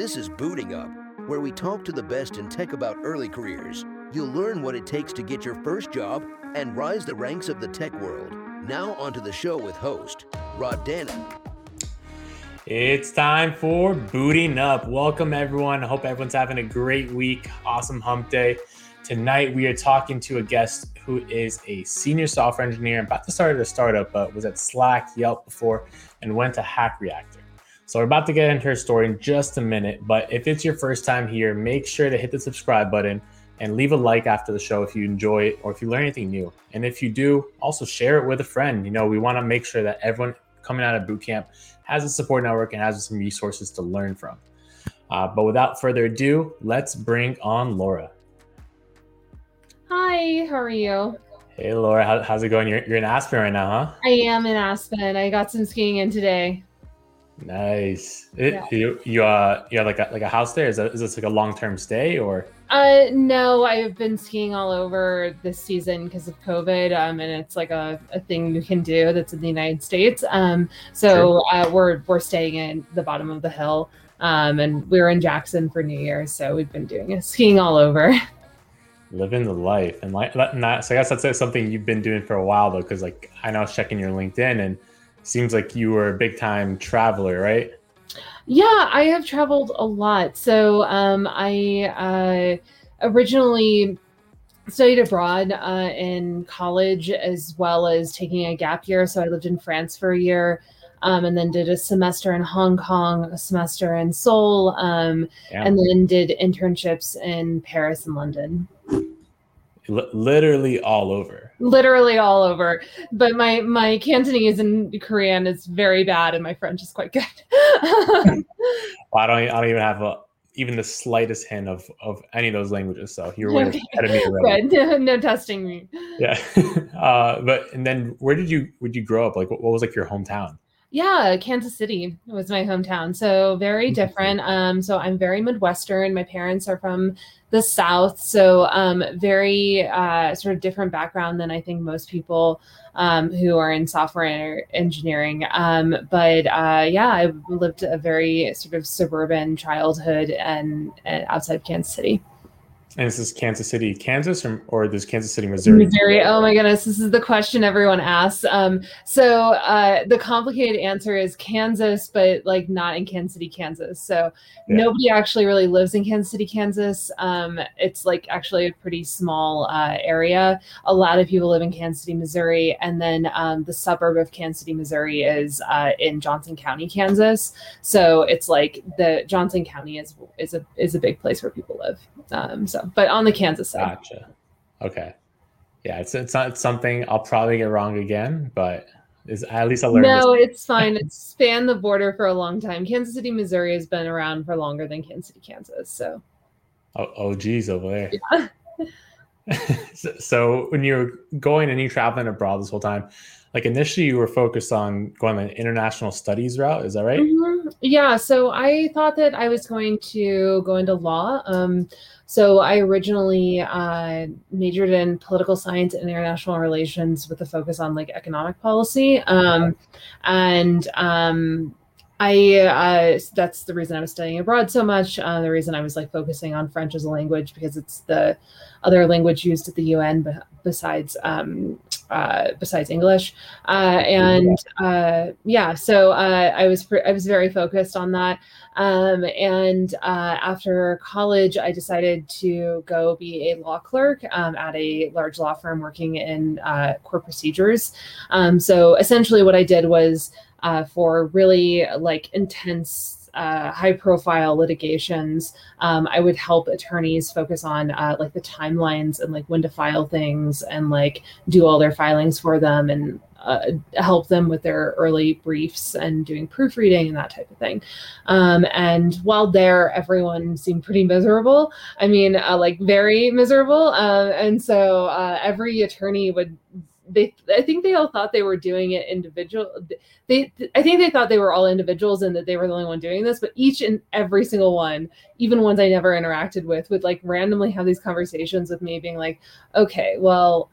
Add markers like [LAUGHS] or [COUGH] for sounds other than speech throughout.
This is Booting Up, where we talk to the best in tech about early careers. You'll learn what it takes to get your first job and rise the ranks of the tech world. Now, onto the show with host Rod Dannon. It's time for Booting Up. Welcome, everyone. I hope everyone's having a great week. Awesome hump day. Tonight, we are talking to a guest who is a senior software engineer, about to start at a startup, but was at Slack, Yelp before, and went to Hack Reactor. So we're about to get into her story in just a minute. But if it's your first time here, make sure to hit the subscribe button and leave a like after the show if you enjoy it or if you learn anything new. And if you do, also share it with a friend. You know, we want to make sure that everyone coming out of bootcamp has a support network and has some resources to learn from. Uh, but without further ado, let's bring on Laura. Hi, how are you? Hey, Laura, how, how's it going? You're, you're in Aspen right now, huh? I am in Aspen. I got some skiing in today. Nice. It, yeah. You you uh you have like a like a house there? Is that is this like a long term stay or? Uh no, I've been skiing all over this season because of COVID. Um, and it's like a, a thing you can do that's in the United States. Um, so uh, we're we're staying in the bottom of the hill. Um, and we were in Jackson for New Year's, so we've been doing [LAUGHS] skiing all over. Living the life and like that. So I guess that's something you've been doing for a while though, because like I know I was checking your LinkedIn and seems like you were a big time traveler, right? Yeah, I have traveled a lot. So um, I uh, originally studied abroad uh, in college as well as taking a gap year. So I lived in France for a year. Um, and then did a semester in Hong Kong, a semester in Seoul, um, yeah. and then did internships in Paris and London literally all over. Literally all over. But my my cantonese and korean is very bad and my french is quite good. Well, i don't i don't even have a even the slightest hint of of any of those languages so you're way okay. ahead of me already. no, no testing me. Yeah. [LAUGHS] Uh but and then where did you would you grow up? Like what, what was like your hometown yeah, Kansas City was my hometown. So very different. Um, so I'm very Midwestern. My parents are from the South. So um, very uh, sort of different background than I think most people um, who are in software engineering. Um, but uh, yeah, I lived a very sort of suburban childhood and, and outside of Kansas City. And this is Kansas City, Kansas, or, or this Kansas City, Missouri? Missouri. Oh my goodness, this is the question everyone asks. Um, so uh, the complicated answer is Kansas, but like not in Kansas City, Kansas. So yeah. nobody actually really lives in Kansas City, Kansas. Um, it's like actually a pretty small uh, area. A lot of people live in Kansas City, Missouri, and then um, the suburb of Kansas City, Missouri is uh, in Johnson County, Kansas. So it's like the Johnson County is is a is a big place where people live. Um, so but on the Kansas side. Gotcha. Okay. Yeah, it's it's not something I'll probably get wrong again, but is at least I learned. No, it's fine. It's spanned the border for a long time. Kansas City, Missouri has been around for longer than Kansas City, Kansas. So. Oh, oh geez, over there. Yeah. [LAUGHS] [LAUGHS] so, so when you're going and you're traveling abroad this whole time, like initially you were focused on going the international studies route is that right mm-hmm. yeah so i thought that i was going to go into law um, so i originally uh, majored in political science and international relations with a focus on like economic policy. Um, and um, I uh, that's the reason I was studying abroad so much. Uh, the reason I was like focusing on French as a language because it's the other language used at the UN besides um, uh, besides English. Uh, and uh, yeah, so uh, I was I was very focused on that. Um, and uh, after college, I decided to go be a law clerk um, at a large law firm working in uh, court procedures. Um, so essentially, what I did was for really like intense uh, high profile litigations, um, I would help attorneys focus on uh, like the timelines and like when to file things and like do all their filings for them and uh, help them with their early briefs and doing proofreading and that type of thing. Um, and while there, everyone seemed pretty miserable. I mean, uh, like very miserable. Uh, and so uh, every attorney would they i think they all thought they were doing it individual they i think they thought they were all individuals and that they were the only one doing this but each and every single one even ones i never interacted with would like randomly have these conversations with me being like okay well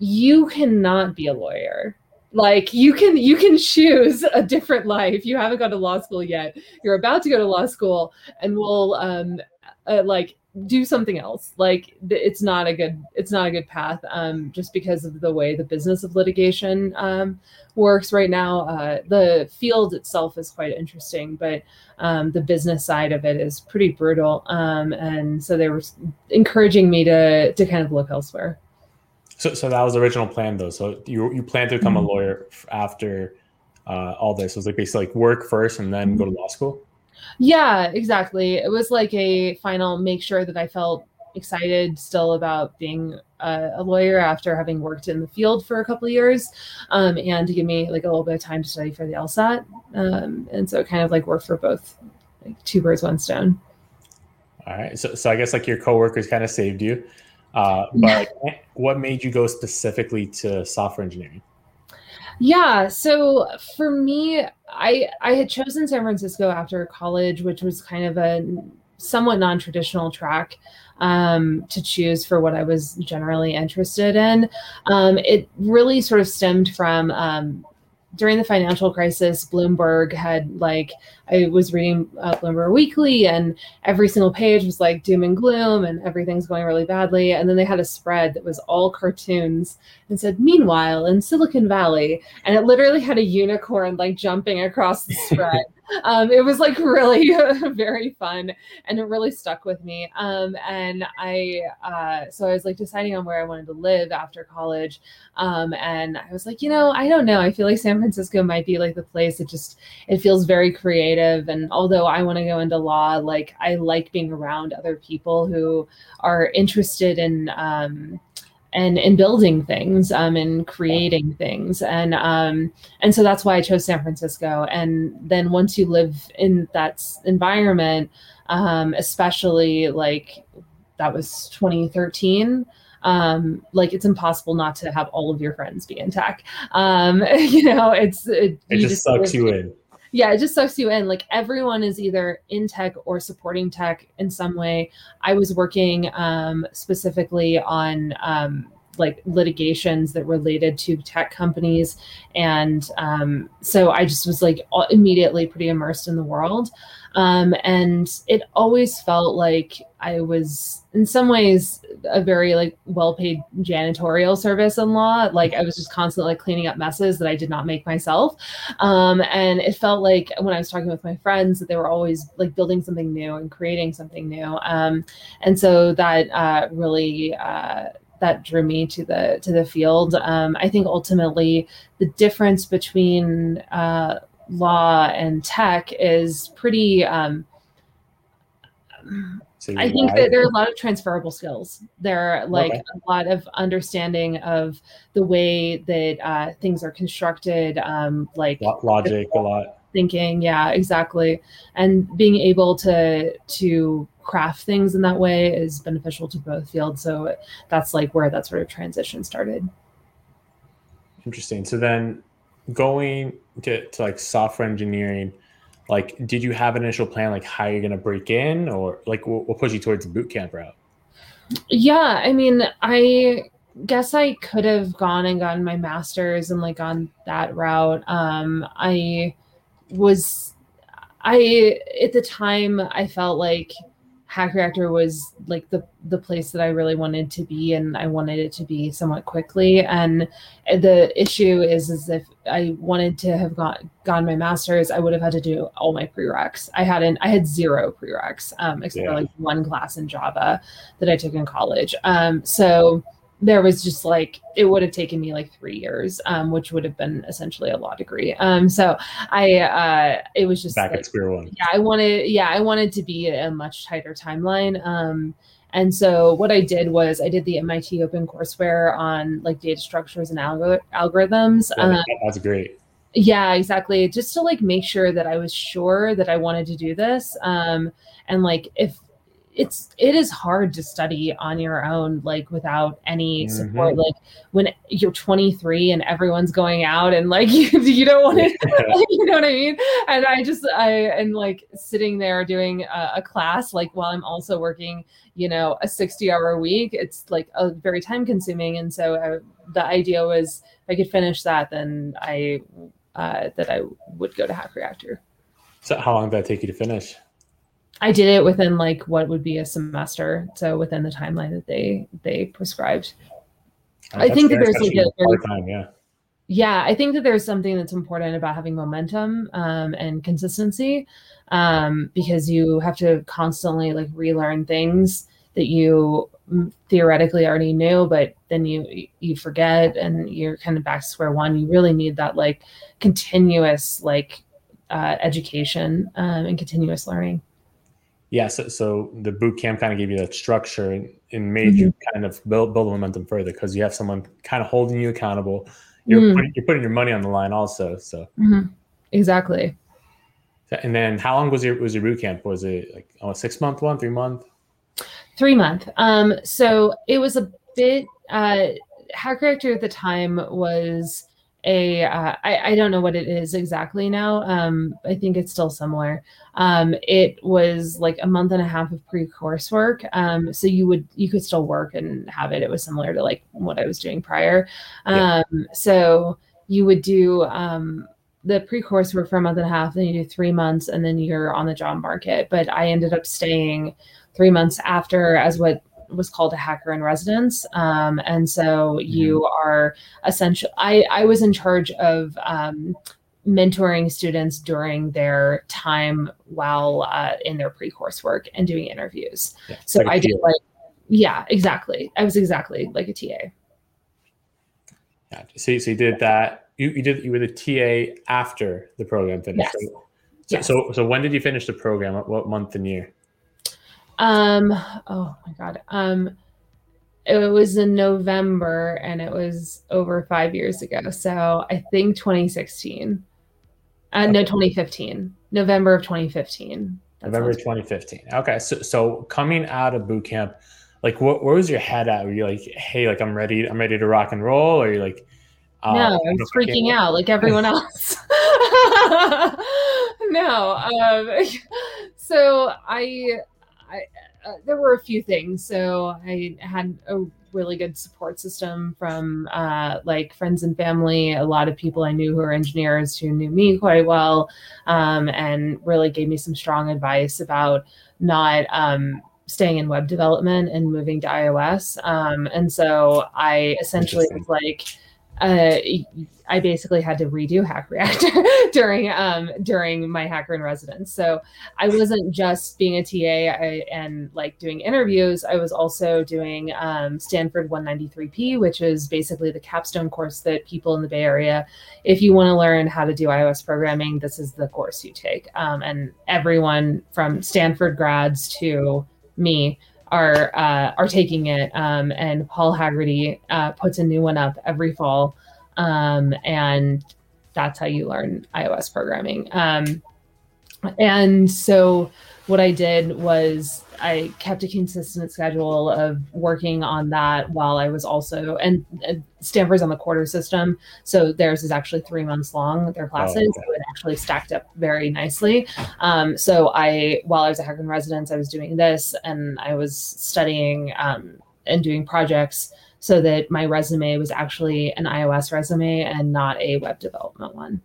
you cannot be a lawyer. Like you can you can choose a different life. You haven't gone to law school yet. You're about to go to law school and we'll um uh, like do something else. Like it's not a good it's not a good path um just because of the way the business of litigation um works right now. Uh the field itself is quite interesting but um the business side of it is pretty brutal um and so they were encouraging me to to kind of look elsewhere. So so that was the original plan though. So you you plan to become mm-hmm. a lawyer after uh all this. It was like basically like work first and then go to law school yeah, exactly. It was like a final make sure that I felt excited still about being a, a lawyer after having worked in the field for a couple of years um, and to give me like a little bit of time to study for the LSAT. Um, and so it kind of like worked for both like two birds, one stone. All right. So, so I guess like your coworkers kind of saved you. Uh, [LAUGHS] but what made you go specifically to software engineering? Yeah, so for me, I I had chosen San Francisco after college, which was kind of a somewhat non-traditional track um, to choose for what I was generally interested in. Um, it really sort of stemmed from um, during the financial crisis, Bloomberg had like I was reading uh, Bloomberg Weekly, and every single page was like doom and gloom, and everything's going really badly. And then they had a spread that was all cartoons and said, "Meanwhile, in Silicon Valley," and it literally had a unicorn like jumping across the spread [LAUGHS] um, it was like really [LAUGHS] very fun and it really stuck with me. Um, and I, uh, so I was like deciding on where I wanted to live after college. Um, and I was like, you know, I don't know. I feel like San Francisco might be like the place. It just, it feels very creative. And although I want to go into law, like I like being around other people who are interested in, um, and in building things um, and creating things. And um, and so that's why I chose San Francisco. And then once you live in that environment um, especially like that was 2013 um, like it's impossible not to have all of your friends be in tech um, [LAUGHS] you know it's it, it just, just sucks you in yeah, it just sucks you in. Like everyone is either in tech or supporting tech in some way. I was working um, specifically on um, like litigations that related to tech companies, and um, so I just was like immediately pretty immersed in the world. Um, and it always felt like I was in some ways a very like well-paid janitorial service in law. Like I was just constantly like cleaning up messes that I did not make myself. Um, and it felt like when I was talking with my friends that they were always like building something new and creating something new. Um, and so that uh, really uh, that drew me to the to the field. Um, I think ultimately the difference between uh, law and tech is pretty. Um, so I think that there are a lot of transferable skills. There are like okay. a lot of understanding of the way that uh, things are constructed, um, like logic, a lot thinking. Yeah, exactly, and being able to to craft things in that way is beneficial to both fields. So that's like where that sort of transition started. Interesting. So then going to, to like software engineering, like did you have an initial plan like how you're going to break in or like what, what pushed you towards the boot camp route? Yeah, I mean, I guess I could have gone and gotten my master's and like on that route. Um, I was, I at the time I felt like Hack Reactor was like the the place that I really wanted to be, and I wanted it to be somewhat quickly. And the issue is, is if I wanted to have got gone my master's, I would have had to do all my prereqs. I hadn't. I had zero prereqs, um, except yeah. for like one class in Java that I took in college. Um, so there was just like it would have taken me like three years, um, which would have been essentially a law degree. Um, so I uh, it was just back like, at square one. Yeah, I wanted yeah I wanted to be a much tighter timeline. Um, and so what I did was I did the MIT Open Courseware on like data structures and algor- algorithms. Yeah, um, that's great. Yeah, exactly. Just to like make sure that I was sure that I wanted to do this. Um, and like if it's it is hard to study on your own like without any Mm-hmm. support like when you're 23 and everyone's going out and like [LAUGHS] you, you don't want to [LAUGHS] [LAUGHS] you know what i mean? And i just i and like sitting there doing a, a class like while i'm also working you know a 60 hour week it's like a very time consuming. And so I, the idea was if i could finish that then i uh, that i would go to hack reactor. So how long did that take you to finish? I did it within like what would be a semester, so within the timeline that they they prescribed. I think that there's, like, a very- part-time, yeah. Yeah, I think that there's something that's important about having momentum um, and consistency, um, because you have to constantly like relearn things that you mm, theoretically already knew, but then you you forget and you're kind of back to square one. You really need that like continuous like uh, education um, and continuous learning. Yeah, so, so the boot camp kind of gave you that structure and, and made you Mm-hmm. kind of build build momentum further because you have someone kind of holding you accountable. You're Mm. putting, you're putting your money on the line also. So Mhm. Exactly. and then how long was your was your boot camp? Was it like oh, a six month one, three month? three month um so it was a bit uh hack reactor at the time was a uh, I, I don't know what it is exactly now um i think it's still similar. Um it was like a month and a half of pre-course work um so you would you could still work and have it it was similar to like what i was doing prior. Yeah. um so you would do um the pre-course work for a month and a half then you do three months and then you're on the job market. But i ended up staying three months after as what was called a hacker in residence. Um, and so you are essential. I, I was in charge of um, mentoring students during their time while uh, in their pre-course work and doing interviews. Yeah, So like I did like, yeah, exactly. I was exactly like a TA. Yeah. So, so you did that. You, you did you were the TA after the program finished. Yes. So, Yes. so so when did you finish the program? What month and year? Um, oh my God. Um, it was in November and it was over five years ago. So I think 2016. Uh, no, 2015. November of 2015. That November sounds- 2015. Okay, so so coming out of boot camp, like what where was your head at? Were you like, hey, like I'm ready, I'm ready to rock and roll, or are you like, uh, no, I you was know, I can't freaking out like everyone [LAUGHS] else. [LAUGHS] no, um, [LAUGHS] so I, I uh, there were a few things. So I had a really good support system from uh, like friends and family, a lot of people I knew who were engineers who knew me quite well, um, and really gave me some strong advice about not. Um, staying in web development and moving to iOS. Um, and so I essentially was like, uh, I basically had to redo Hack Reactor [LAUGHS] during um, during my hacker in residence. So I wasn't just being a TA and like doing interviews. I was also doing um, Stanford 193P, which is basically the capstone course that people in the Bay Area, if you want to learn how to do iOS programming, this is the course you take. Um, and everyone from Stanford grads to me are uh, are taking it. Um, and Paul Hegarty uh, puts a new one up every fall, um, and that's how you learn iOS programming. Um, and so what I did was I kept a consistent schedule of working on that while I was also and, and Stanford's on the quarter system, so theirs is actually three months long. With their classes, okay. so it actually stacked up very nicely. Um, so I, while I was a Hacker in residence, I was doing this and I was studying um, and doing projects so that my resume was actually an iOS resume and not a web development one.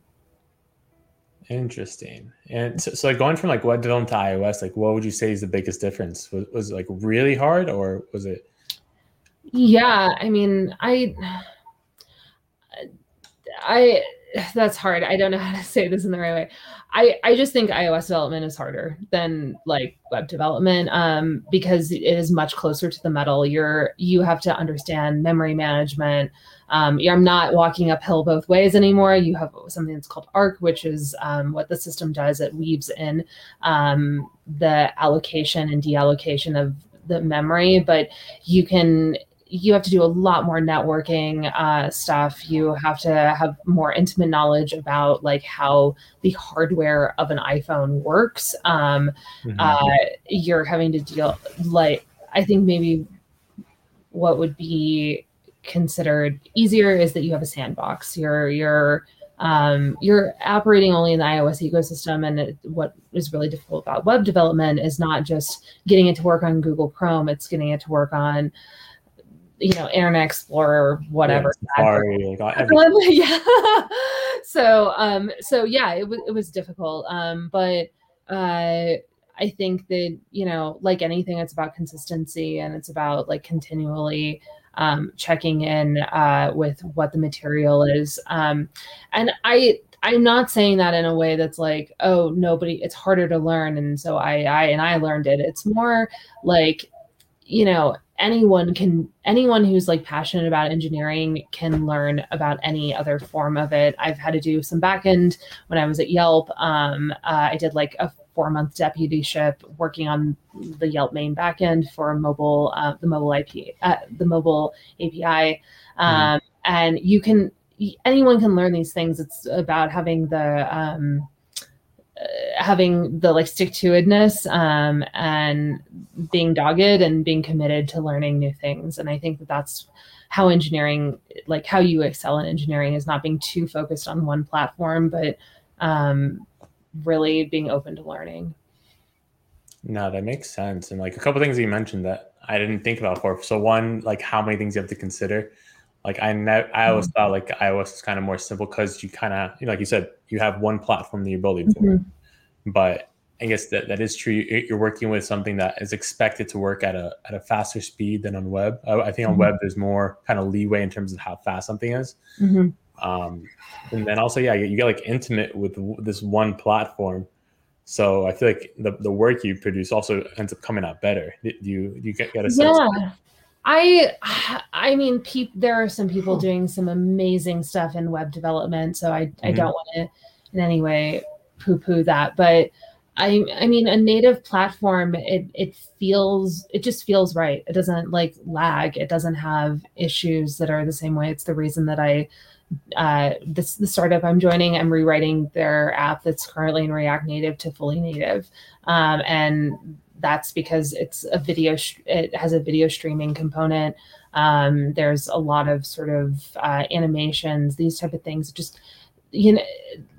Interesting. And so, so like going from like web development to iOS, like what would you say is the biggest difference? Was, was it like really hard or was it? Yeah, I mean, I, I, that's hard. I don't know how to [LAUGHS] say this in the right way. I, I just think iOS development is harder than like web development um, because it is much closer to the metal. You're you have to understand memory management. Um, I'm not walking uphill both ways anymore. You have something that's called ARC, which is um, what the system does. It weaves in um, the allocation and deallocation of the memory, but you can you have to do a lot more networking uh, stuff. You have to have more intimate knowledge about like how the hardware of an iPhone works. Um, mm-hmm. uh, you're having to deal like I think maybe what would be considered easier is that you have a sandbox. You're you're um, you're operating only in the iOS ecosystem. And it, what is really difficult about web development is not just getting it to work on Google Chrome; it's getting it to work on you know internet explorer whatever yeah, [LAUGHS] yeah. so um so yeah it was it was difficult um but uh i think that you know like anything it's about consistency and it's about like continually um, checking in uh, with what the material is. Um, and I I'm not saying that in a way that's like, oh, nobody, it's harder to learn. And so I, I, and I learned it. It's more like, you know, anyone can anyone who's like passionate about engineering can learn about any other form of it i've had to do some backend when i was at yelp um, uh, i did like a four month deputyship working on the yelp main backend for mobile uh, the mobile ip uh, the mobile api um, mm. and you can anyone can learn these things it's about having the um, having the like stick to itness um, and being dogged and being committed to learning new things. And I think that that's how engineering, like how you excel in engineering, is not being too focused on one platform, but um, really being open to learning. No, that makes sense. And like a couple things you mentioned that I didn't think about before. So one, like how many things you have to consider. Like I ne- I always mm-hmm. thought like iOS is kind of more simple because you kind of you know, like you said you have one platform that you're building for. Mm-hmm. But I guess that, that is true. You're working with something that is expected to work at a at a faster speed than on web. I, I think on mm-hmm. web there's more kind of leeway in terms of how fast something is. Um, and then also, yeah, you, you, get like intimate with this one platform. So I feel like the, the work you produce also ends up coming out better. Do you do you get, get a sense? Yeah. I I mean, pe- there are some people doing some amazing stuff in web development, so I mm-hmm. I don't want to in any way poo poo that, but I I mean, a native platform it it feels it just feels right. It doesn't like lag. It doesn't have issues that are the same way. It's the reason that I uh, this the startup I'm joining, I'm rewriting their app that's currently in React Native to fully native, um, and that's because it's a video sh- it has a video streaming component. Um, there's a lot of sort of uh, animations these type of things. Just you know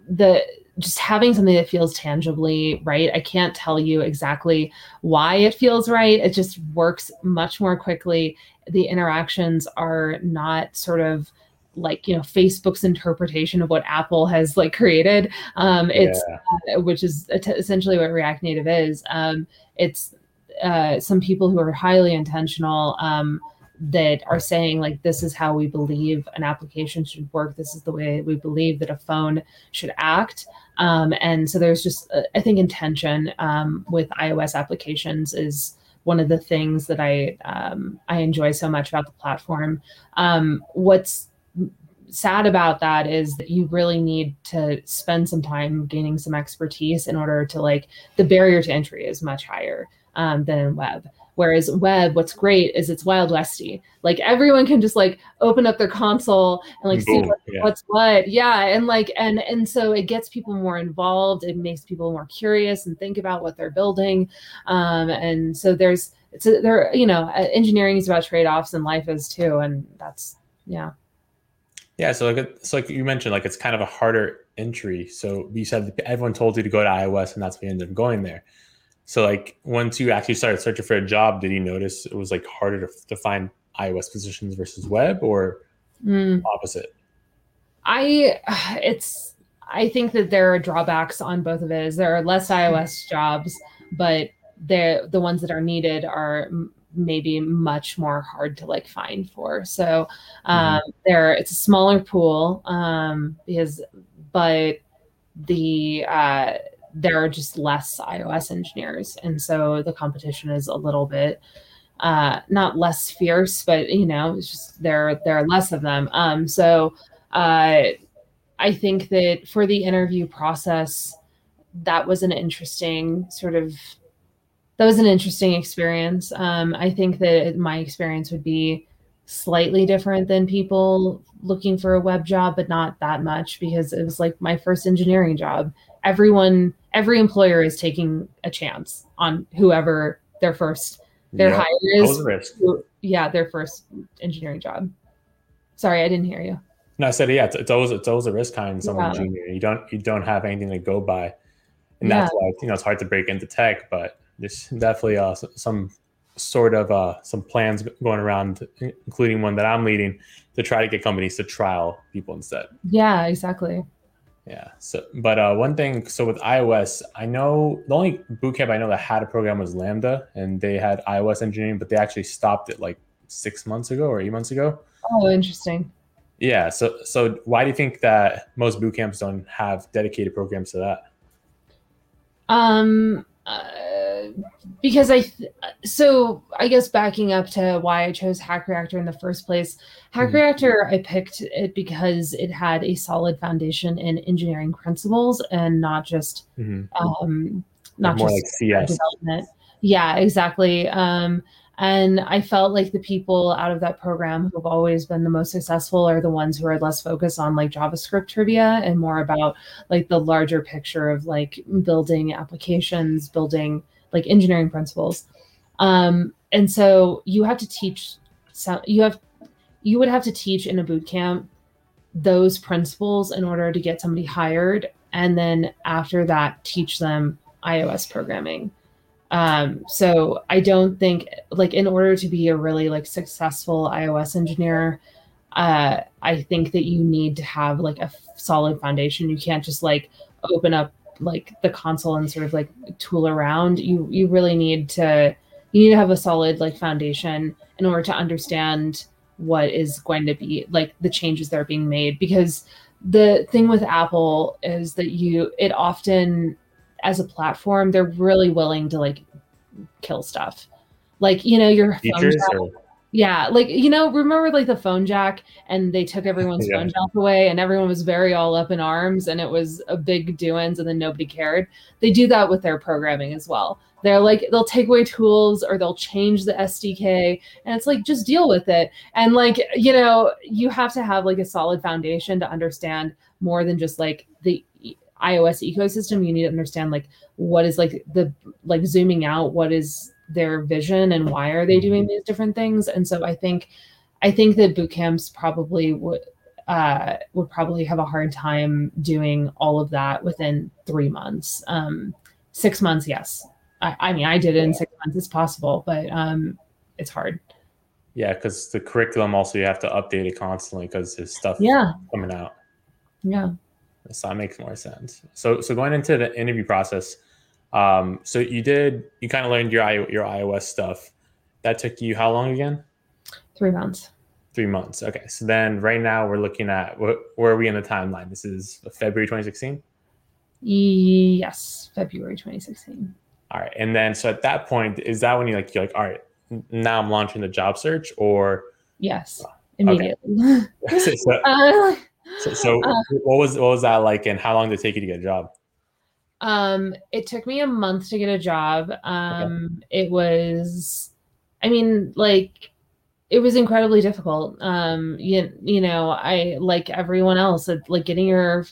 the just having something that feels tangibly right. I can't tell you exactly why it feels right. It just works much more quickly. The interactions are not sort of like you know facebook's interpretation of what apple has like created um it's yeah. uh, which is essentially what react native is um it's uh some people who are highly intentional um that are saying like this is how we believe an application should work. This is the way we believe that a phone should act. Um, and so there's just uh, i think intention um, with ios applications is one of the things that i um, i enjoy so much about the platform. Um, what's sad about that is that you really need to spend some time gaining some expertise in order to like the barrier to entry is much higher um, than web. Whereas web what's great is it's wild westy. Like everyone can just like open up their console and like see what, yeah. what's what. Yeah and like and and so it gets people more involved. It makes people more curious and think about what they're building. Um, and so there's it's there you know engineering is about trade-offs and life is too and that's yeah yeah, so like so like you mentioned, like it's kind of a harder entry. So you said everyone told you to go to iOS, and that's why you ended up going there. So like once you actually started searching for a job, did you notice it was like harder to, to find iOS positions versus web, or mm. opposite? I [SIGHS] it's I think that there are drawbacks on both of it. Is there are less iOS jobs, but the the ones that are needed are maybe much more hard to like find for. So um, mm-hmm. there, it's a smaller pool um, because, but the uh, there are just less iOS engineers, and so the competition is a little bit uh, not less fierce, but you know, it's just there there are less of them. Um, so uh, I think that for the interview process, that was an interesting sort of that was an interesting experience. Um, I think that my experience would be slightly different than people looking for a web job, but not that much because it was like my first engineering job. Everyone, every employer is taking a chance on whoever their first their Yeah. hire is. risk. Yeah, their first engineering job. Sorry, I didn't hear you. No, I said yeah. It's, it's always it's always a risk hiring someone Yeah. junior. You don't you don't have anything to go by, and that's why you know it's hard to break into tech. But there's definitely uh, some sort of uh, some plans going around, including one that I'm leading, to try to get companies to trial people instead. Yeah, exactly. Yeah. So, but uh, one thing, so with iOS, I know the only bootcamp I know that had a program was Lambda, and they had iOS engineering, but they actually stopped it like six months ago or eight months ago. Oh, interesting. Yeah. So, so why do you think that most boot camps don't have dedicated programs to that? Um, uh, because I, th- so I guess backing up to why I chose Hack Reactor in the first place, Hack Mhm. Reactor, I picked it because it had a solid foundation in engineering principles and not just, Mhm. um, not More just like CS. development. Yeah, exactly. Um, and I felt like the people out of that program who have always been the most successful are the ones who are less focused on like JavaScript trivia and more about like the larger picture of like building applications, building like engineering principles. Um, and so you have to teach some you have you would have to teach in a boot camp those principles in order to get somebody hired and then after that teach them iOS programming. Um, so I don't think like in order to be a really like successful iOS engineer, uh, I think that you need to have like a solid foundation. You can't just like open up like the console and sort of like tool around. You you really need to you need to have a solid like foundation in order to understand what is going to be like the changes that are being made because the thing with Apple is that you it often as a platform they're really willing to like kill stuff. Like you know your phone Features or yeah, like you know remember like the phone jack and they took [LAUGHS] everyone's Yeah. phone jack away and everyone was very all up in arms and it was a big doings and then nobody cared. They do that with their programming as well. They're like they'll take away tools or they'll change the SDK and it's like just deal with it. And like you know you have to have like a solid foundation to understand more than just like the iOS ecosystem. You need to understand like what is like the like zooming out what is their vision and why are they doing these different things. And so i think i think that boot camps probably would uh, would probably have a hard time doing all of that within three months. Um, six months yes. I, I mean i did it in six months. It's possible but um, it's hard. Yeah, because the curriculum also you have to update it constantly because there's stuff yeah. coming out. yeah. So that makes more sense. So so going into the interview process, um, so you did you kind of learned your your iOS stuff. That took you how long again? three months Three months. Okay. So then right now we're looking at wh- where are we in the timeline? This is February 2016. yes february 2016 All right. And then so at that point, is that when you like you're like, all right, now I'm launching the job search or yes immediately [LAUGHS] [LAUGHS] so, so, uh, so, so what was what was that like and how long did it take you to get a job? Um, it took me a month to get a job. Um, it was, I mean, like, it was incredibly difficult. Um, you, you know, I like everyone else, like getting your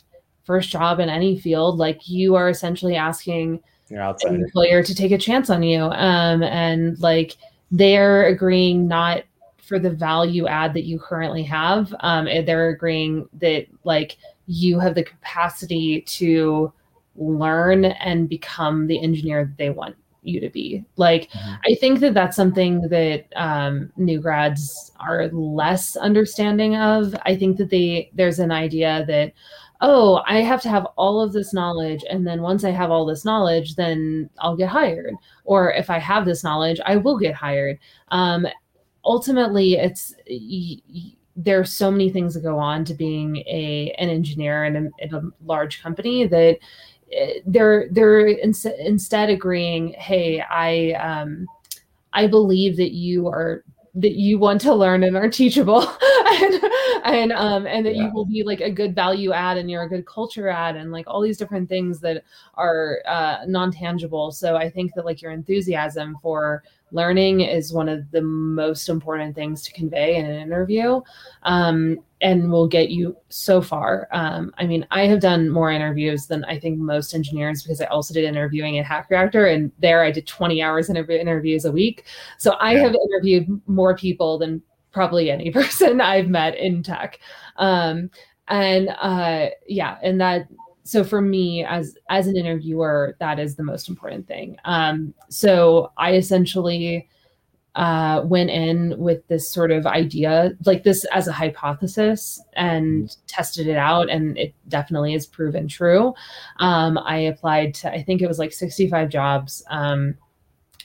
first job in any field, like you are essentially asking You're an employer to take a chance on you. Um, and like they're agreeing not for the value add that you currently have. Um, they're agreeing that like you have the capacity to learn and become the engineer that they want you to be. Like, Mhm. I think that that's something that um, new grads are less understanding of. I think that they there's an idea that oh, I have to have all of this knowledge, and then once I have all this knowledge, then I'll get hired. Or if I have this knowledge, I will get hired. Um, ultimately, it's y- y- there's so many things that go on to being a an engineer in a, in a large company that they're they're ins- instead agreeing, hey, I um, I believe that you are that you want to learn and are teachable [LAUGHS] and and um and that Yeah. you will be like a good value add and you're a good culture add and like all these different things that are uh non-tangible so i think that like your enthusiasm for learning is one of the most important things to convey in an interview um, and will get you so far. Um, I mean, I have done more interviews than I think most engineers because I also did interviewing at Hack Reactor, and there I did 20 hours interview interviews a week. So I yeah. have interviewed more people than probably any [LAUGHS] person I've met in tech. Um, and uh, yeah, and that so for me as as an interviewer that is the most important thing um, so i essentially uh, went in with this sort of idea like this as a hypothesis and mm-hmm. tested it out and it definitely is proven true um, i applied to i think it was like 65 jobs um,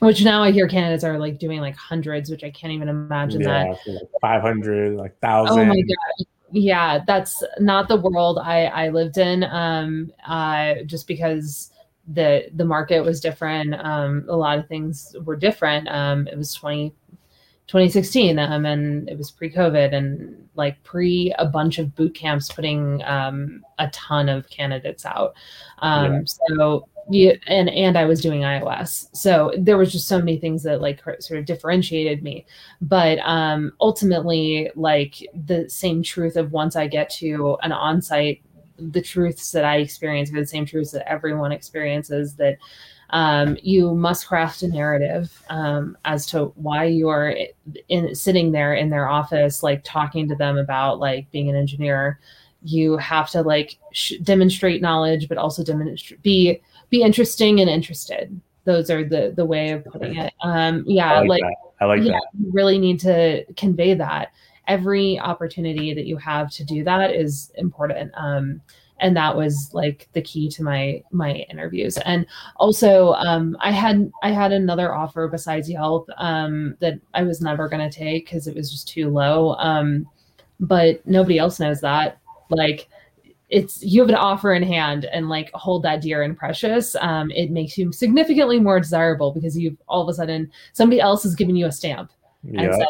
which now I hear candidates are like doing like hundreds, which I can't even imagine yeah, that. Like 500, like thousand. Oh my God yeah that's not the world i i lived in. Um uh just because the the market was different um a lot of things were different. Um it was 20 2016 um and it was pre-covid and like pre a bunch of boot camps putting um a ton of candidates out um yeah. so yeah, and and I was doing iOS. So there was just so many things that like sort of differentiated me. But um ultimately like the same truth of once I get to an on-site the truths that I experience are the same truths that everyone experiences that um, you must craft a narrative um, as to why you are in, sitting there in their office, like talking to them about like being an engineer. You have to like sh- demonstrate knowledge, but also demonstrate be be interesting and interested. Those are the the way of putting it. Um, yeah, I like, like I like yeah, that. You really need to convey that. Every opportunity that you have to do that is important. Um, and that was like the key to my my interviews. And also um, i had i had another offer besides yelp um, that i was never going to take because it was just too low um, but nobody else knows that. Like it's you have an offer in hand and like hold that dear and precious um, it makes you significantly more desirable because you've all of a sudden somebody else is giving you a stamp. Yeah. and said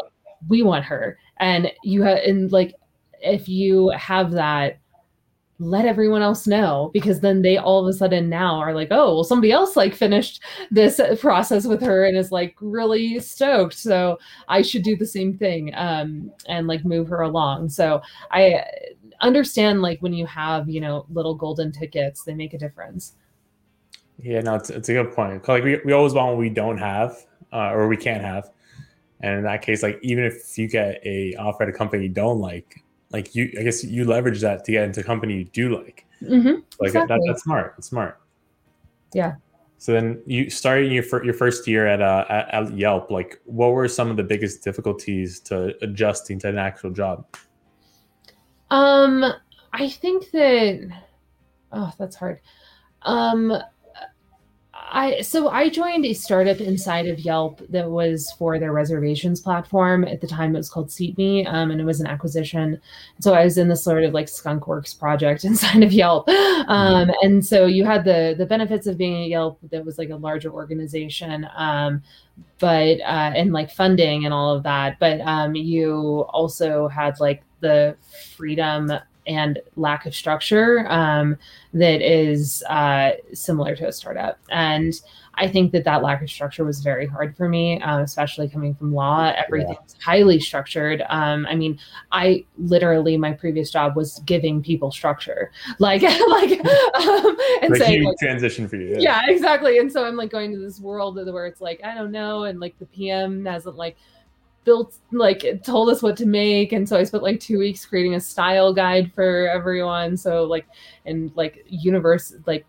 we want her. And you have and like if you have that let everyone else know because then they all of a sudden now are like oh well somebody else like finished this process with her and is like really stoked so i should do the same thing um, and like move her along. So i understand like when you have you know little golden tickets they make a difference. Yeah no it's, it's a good point. Like we, we always want what we don't have uh, or we can't have. And in that case like even if you get a offer at a company you don't like like you i guess you leverage that to get into a company you do like. Mm-hmm, like exactly. that, that's smart. It's smart. Yeah. So then you started your, fir- your first year at, uh, at, at yelp like what were some of the biggest difficulties to adjusting to an actual job? Um, I think that oh, that's hard. Um, I so I joined a startup inside of Yelp that was for their reservations platform. At the time, it was called SeatMe, um, and it was an acquisition. So I was in this sort of like skunkworks project [LAUGHS] inside of Yelp. Um, mm-hmm. and so you had the the benefits of being at Yelp that was like a larger organization, um, but uh, and like funding and all of that. But um, you also had like the freedom and lack of structure um, that is uh, similar to a startup. And I think that that lack of structure was very hard for me, um, especially coming from law. Everything's yeah. highly structured. Um, I mean, I literally my previous job was giving people structure, [LAUGHS] like [LAUGHS] like [LAUGHS] um, and like saying like, transition for you. Yeah. yeah, exactly. And so I'm like going to this world where it's like I don't know, and like the PM hasn't like built like told us what to make and so i spent like two weeks creating a style guide for everyone. So like and like universe like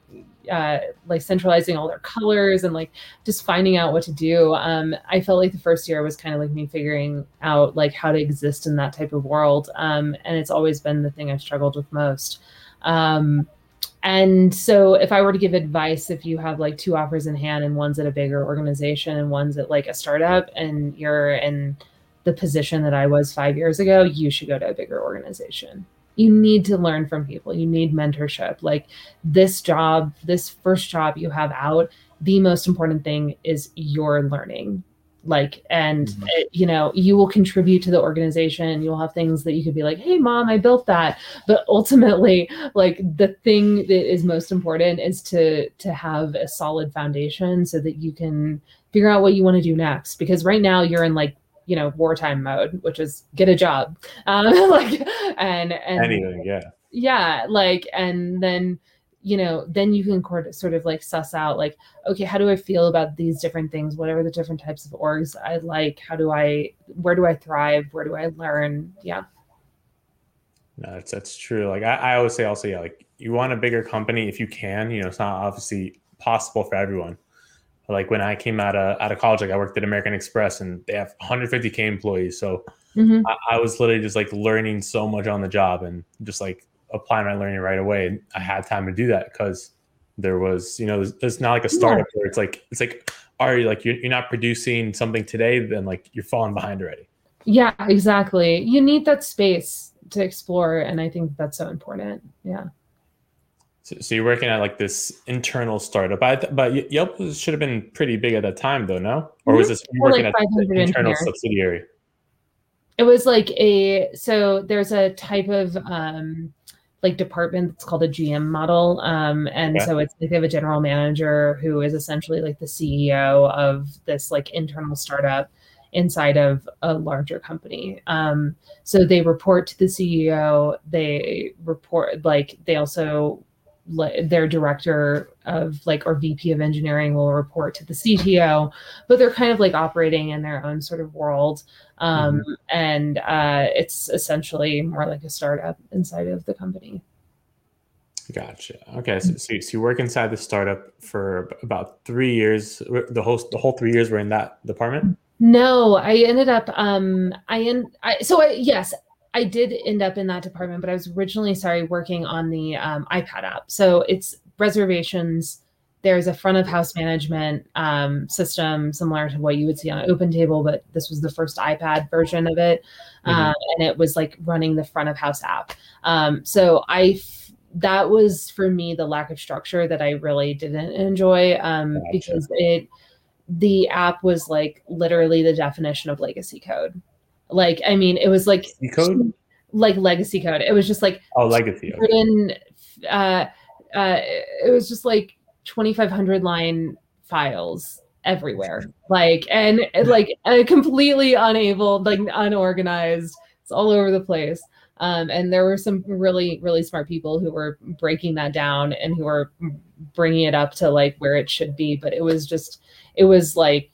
uh like centralizing all their colors and like just finding out what to do. Um i felt like the first year was kind of like me figuring out like how to exist in that type of world. Um and it's always been the thing i've struggled with most. Um and so if i were to give advice if you have like two offers in hand and one's at a bigger organization and one's at like a startup and you're in the position that i was five years ago you should go to a bigger organization. You need to learn from people. You need mentorship. Like this job this first job you have out the most important thing is your learning like and mm-hmm. it, you know you will contribute to the organization. You'll have things that you could be like hey mom i built that. But ultimately [LAUGHS] like the thing that is most important is to to have a solid foundation so that you can figure out what you want to do next. Because right now you're in like you know wartime mode which is get a job. [LAUGHS] Um [LAUGHS] like and and anything yeah. Yeah like and then you know, then you can sort of like suss out like, okay, how do I feel about these different things? Whatever the different types of orgs I like, how do I, where do I thrive? Where do I learn? Yeah. No, that's, that's true. Like I, I always say also, yeah, like you want a bigger company if you can, you know, it's not obviously possible for everyone. But like when I came out of, out of college, like I worked at American Express and they have 150k employees. So mm-hmm. I, I was literally just like learning so much on the job and just like apply my learning right away. I had time to do that because there was, you know, it's not like a startup yeah. where it's like, it's like, are you like, you're, you're not producing something today, then like you're falling behind already. Yeah, exactly. You need that space to explore. And I think that's so important. Yeah. So, so you're working at like this internal startup, but, but Yelp should have been pretty big at that time though, no? Or was mm-hmm. this working like at the internal subsidiary? It was like a, so there's a type of, um, like department that's called a GM model. Um, and yeah. so it's like they have a general manager who is essentially like the CEO of this like internal startup inside of a larger company. Um, so they report to the CEO. They report like they also their director of like or VP of engineering will report to the CTO, but they're kind of like operating in their own sort of world. Um, mm-hmm. And uh, it's essentially more like a startup inside of the company. Gotcha. Okay, so, so, you work inside the startup for about three years. The whole the whole three years were in that department. No, I ended up. Um, I in I, so I yes, I did end up in that department, but I was originally sorry working on the um, iPad app. So it's reservations. There's a front of house management um, system similar to what you would see on OpenTable, but this was the first iPad version of it, mm-hmm. um, and it was like running the front of house app. Um, so I f- that was for me the lack of structure that I really didn't enjoy um, gotcha. because it the app was like literally the definition of legacy code. Like, I mean, it was like code, like legacy code. It was just like oh, legacy. Written, uh, uh, it was just like 2,500 line files everywhere. Like, and like uh, completely unable, like unorganized. It's all over the place. Um, and there were some really, really smart people who were breaking that down and who were bringing it up to like where it should be. But it was just, it was like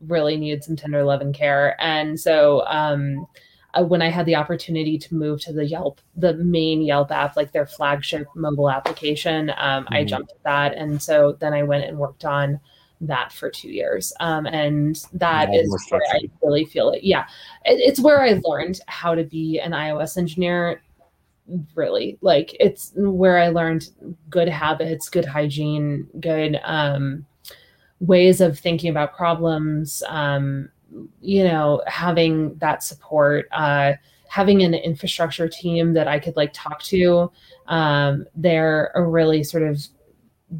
really needed some tender love and care. And so um, uh, when I had the opportunity to move to the Yelp, the main Yelp app, like their flagship mobile application, um, mm-hmm. I jumped at that. And so then I went and worked on that for two years. Um, and that is where I really feel it. Yeah. It, it's where I learned how to be an iOS engineer. Really, like it's where I learned good habits, good hygiene, good um, ways of thinking about problems um, you know having that support uh, having an infrastructure team that i could like talk to um, they're a really sort of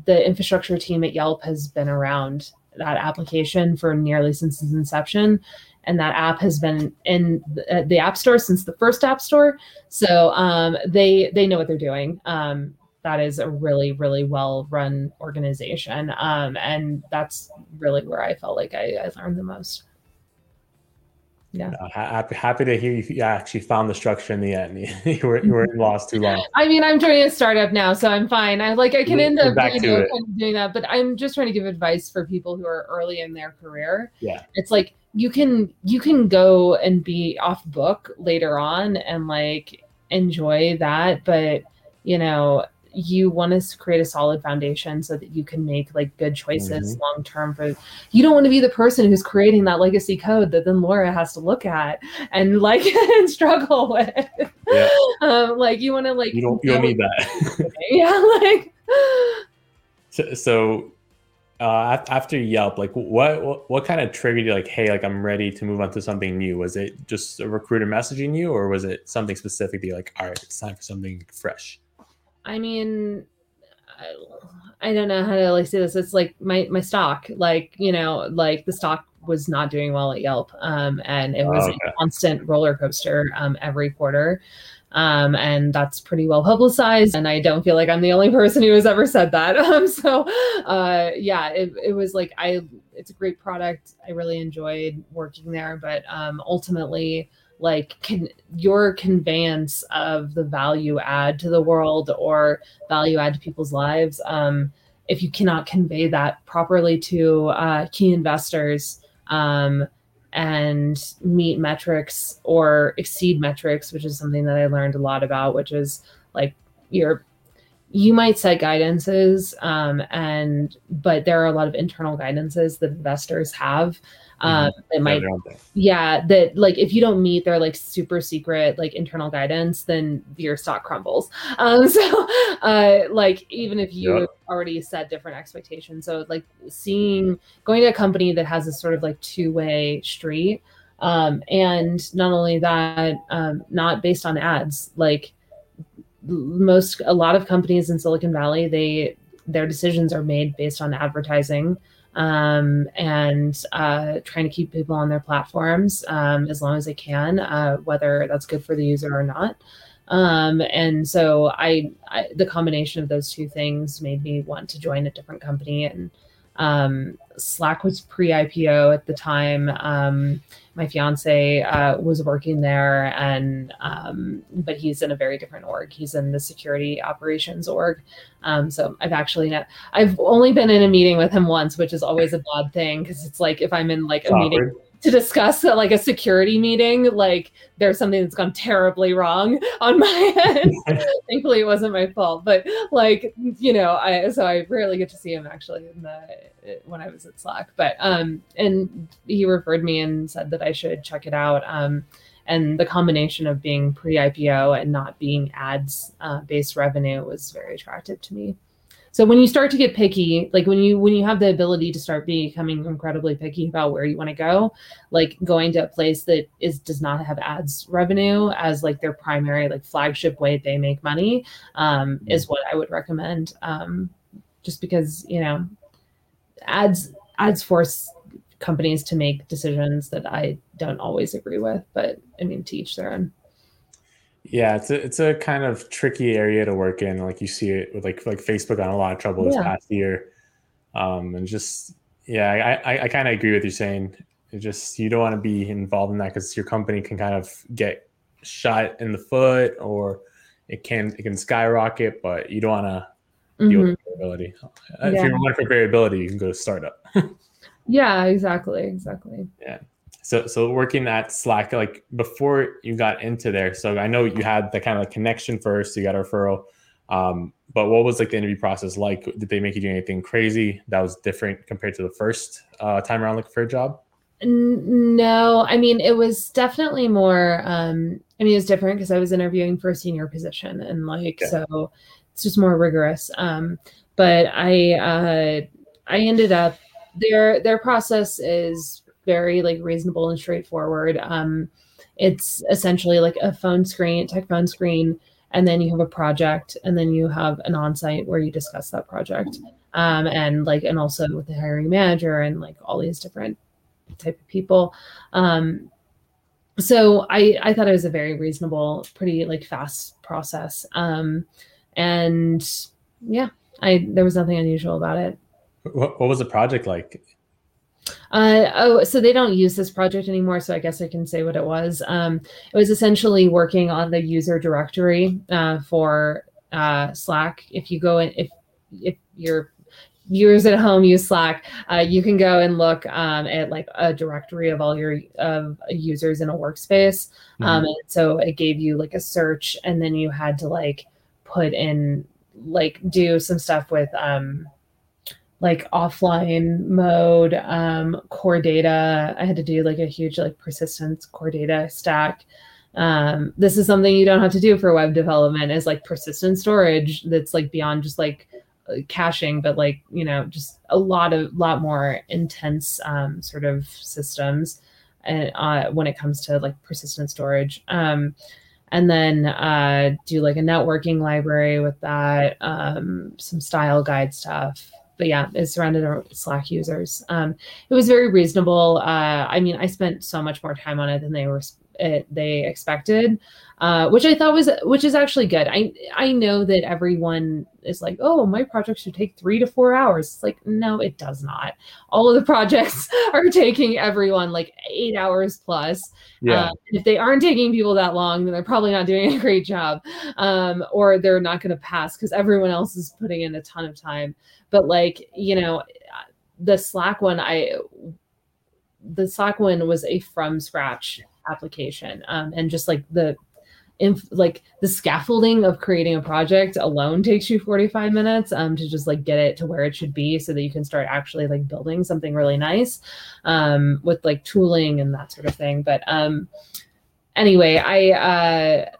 the infrastructure team at yelp has been around that application for nearly since its inception. And that app has been in the, the app store since the first app store. So um, they they know what they're doing. Um, that is a really really well run organization um, and that's really where i felt like i, I learned the most. Yeah. Uh, happy, happy to hear you actually found the structure in the end. [LAUGHS] You were you weren't lost too long. I mean i'm joining a startup now so i'm fine. I like i can end up you know, kind of doing that but i'm just trying to give advice for people who are early in their career. Yeah. It's like you can you can go and be off book later on and like enjoy that but you know you want to create a solid foundation so that you can make like good choices mm-hmm. long term for you don't want to be the person who's creating that legacy code that then laura has to look at and like [LAUGHS] and struggle with yeah. [LAUGHS] um, like you want to like you don't you don't need that [LAUGHS] yeah like [GASPS] so, so uh, after Yelp, like what, what, what kind of triggered you? Like, hey, like I'm ready to move on to something new. Was it just a recruiter messaging you, or was it something specific? That you're like, all right, it's time for something fresh. I mean, I, I don't know how to like say this. It's like my my stock, like you know, like the stock was not doing well at Yelp, um, and it was Oh, okay. a constant roller coaster um, every quarter. Um, and that's pretty well publicized. And I don't feel like I'm the only person who has ever said that. [LAUGHS] Um, so, uh, yeah, it, it was like I, it's a great product. I really enjoyed working there, but um, ultimately, like can your conveyance of the value add to the world or value add to people's lives um, if you cannot convey that properly to uh, key investors um, and meet metrics or exceed metrics which is something that i learned a lot about which is like your you might set guidances um, and but there are a lot of internal guidances that investors have um, it might Their own thing. yeah that like if you don't meet their like super secret like internal guidance then your stock crumbles [LAUGHS] um so uh like even if you Yep. already set different expectations so like seeing going to a company that has a sort of like two-way street um and not only that um not based on ads like most a lot of companies in silicon valley they their decisions are made based on advertising um, and uh, trying to keep people on their platforms um, as long as they can, uh, whether that's good for the user or not. Um, and so I, I, the combination of those two things made me want to join a different company. And um, Slack was pre-IPO at the time. Um, my fiance uh, was working there, and um, but he's in a very different org. He's in the security operations org. Um, so I've actually not, I've only been in a meeting with him once, which is always a bad thing because it's like if I'm in like a meeting. To discuss uh, like a security meeting, like there's something that's gone terribly wrong on my [LAUGHS] end. [LAUGHS] Thankfully, it wasn't my fault, but like you know, I so I rarely get to see him actually in the when I was at Slack. But um, and he referred me and said that I should check it out. Um, and the combination of being pre-IPO and not being ads uh, based revenue was very attractive to me. So when you start to get picky, like when you when you have the ability to start becoming incredibly picky about where you want to go, like going to a place that is does not have ads revenue as like their primary like flagship way they make money um, is what I would recommend. Um, just because you know ads ads force companies to make decisions that I don't always agree with, but I mean to each their own. Yeah, it's a it's a kind of tricky area to work in. Like you see it with like like Facebook on a lot of trouble this Yeah. past year, um, and just yeah, I I, I kind of agree with you saying it just you don't want to be involved in that because your company can kind of get shot in the foot or it can it can skyrocket, but you don't want to deal Mhm. with variability. Uh, If Yeah. you're looking for variability, you can go to startup. [LAUGHS] Yeah, exactly, exactly. So, so working at Slack, like before you got into there, so I know you had the kind of connection first, you got a referral. Um, but what was like the interview process like? Did they make you do anything crazy that was different compared to the first uh, time around looking for a job? No, I mean it was definitely more. Um, I mean it was different because I was interviewing for a senior position, and like Yeah. so, it's just more rigorous. Um, but I uh, I ended up their their process is very like reasonable and straightforward. Um, it's essentially like a phone screen, tech phone screen, and then you have a project, and then you have an onsite where you discuss that project, um, and like and also with the hiring manager and like all these different type of people. Um, so I I thought it was a very reasonable, pretty like fast process. Um, and yeah, I there was nothing unusual about it. What, what was the project like? Uh, oh, so they don't use this project anymore. So I guess I can say what it was. Um, it was essentially working on the user directory uh, for uh, Slack. If you go in, if if your viewers at home use Slack, uh, you can go and look um, at like a directory of all your of users in a workspace. Um, and so it gave you like a search, and then you had to like put in like do some stuff with um, like offline mode, um, core data. I had to do like a huge like persistence core data stack. Um, this is something you don't have to do for web development is like persistent storage that's like beyond just like uh, caching, but like, you know, just a lot of lot more intense um, sort of systems and uh, when it comes to like persistent storage. Um, and then uh, do like a networking library with that, um, some style guide stuff, but yeah, it's surrounded around Slack users. Um, it was very reasonable. Uh, I mean, I spent so much more time on it than they were it, they expected, uh, which I thought was which is actually good. I I know that everyone is like, oh, my project should take three to four hours. It's like, no, it does not. All of the [LAUGHS] projects are taking everyone like eight hours plus. Yeah. Uh, if they aren't taking people that long, then they're probably not doing a great job, um, or they're not going to pass because everyone else is putting in a ton of time. But like you know, the Slack one, I the Slack one was a from scratch application um, and just like the inf- like the scaffolding of creating a project alone takes you 45 minutes um, to just like get it to where it should be so that you can start actually like building something really nice um, with like tooling and that sort of thing. But um, anyway i uh,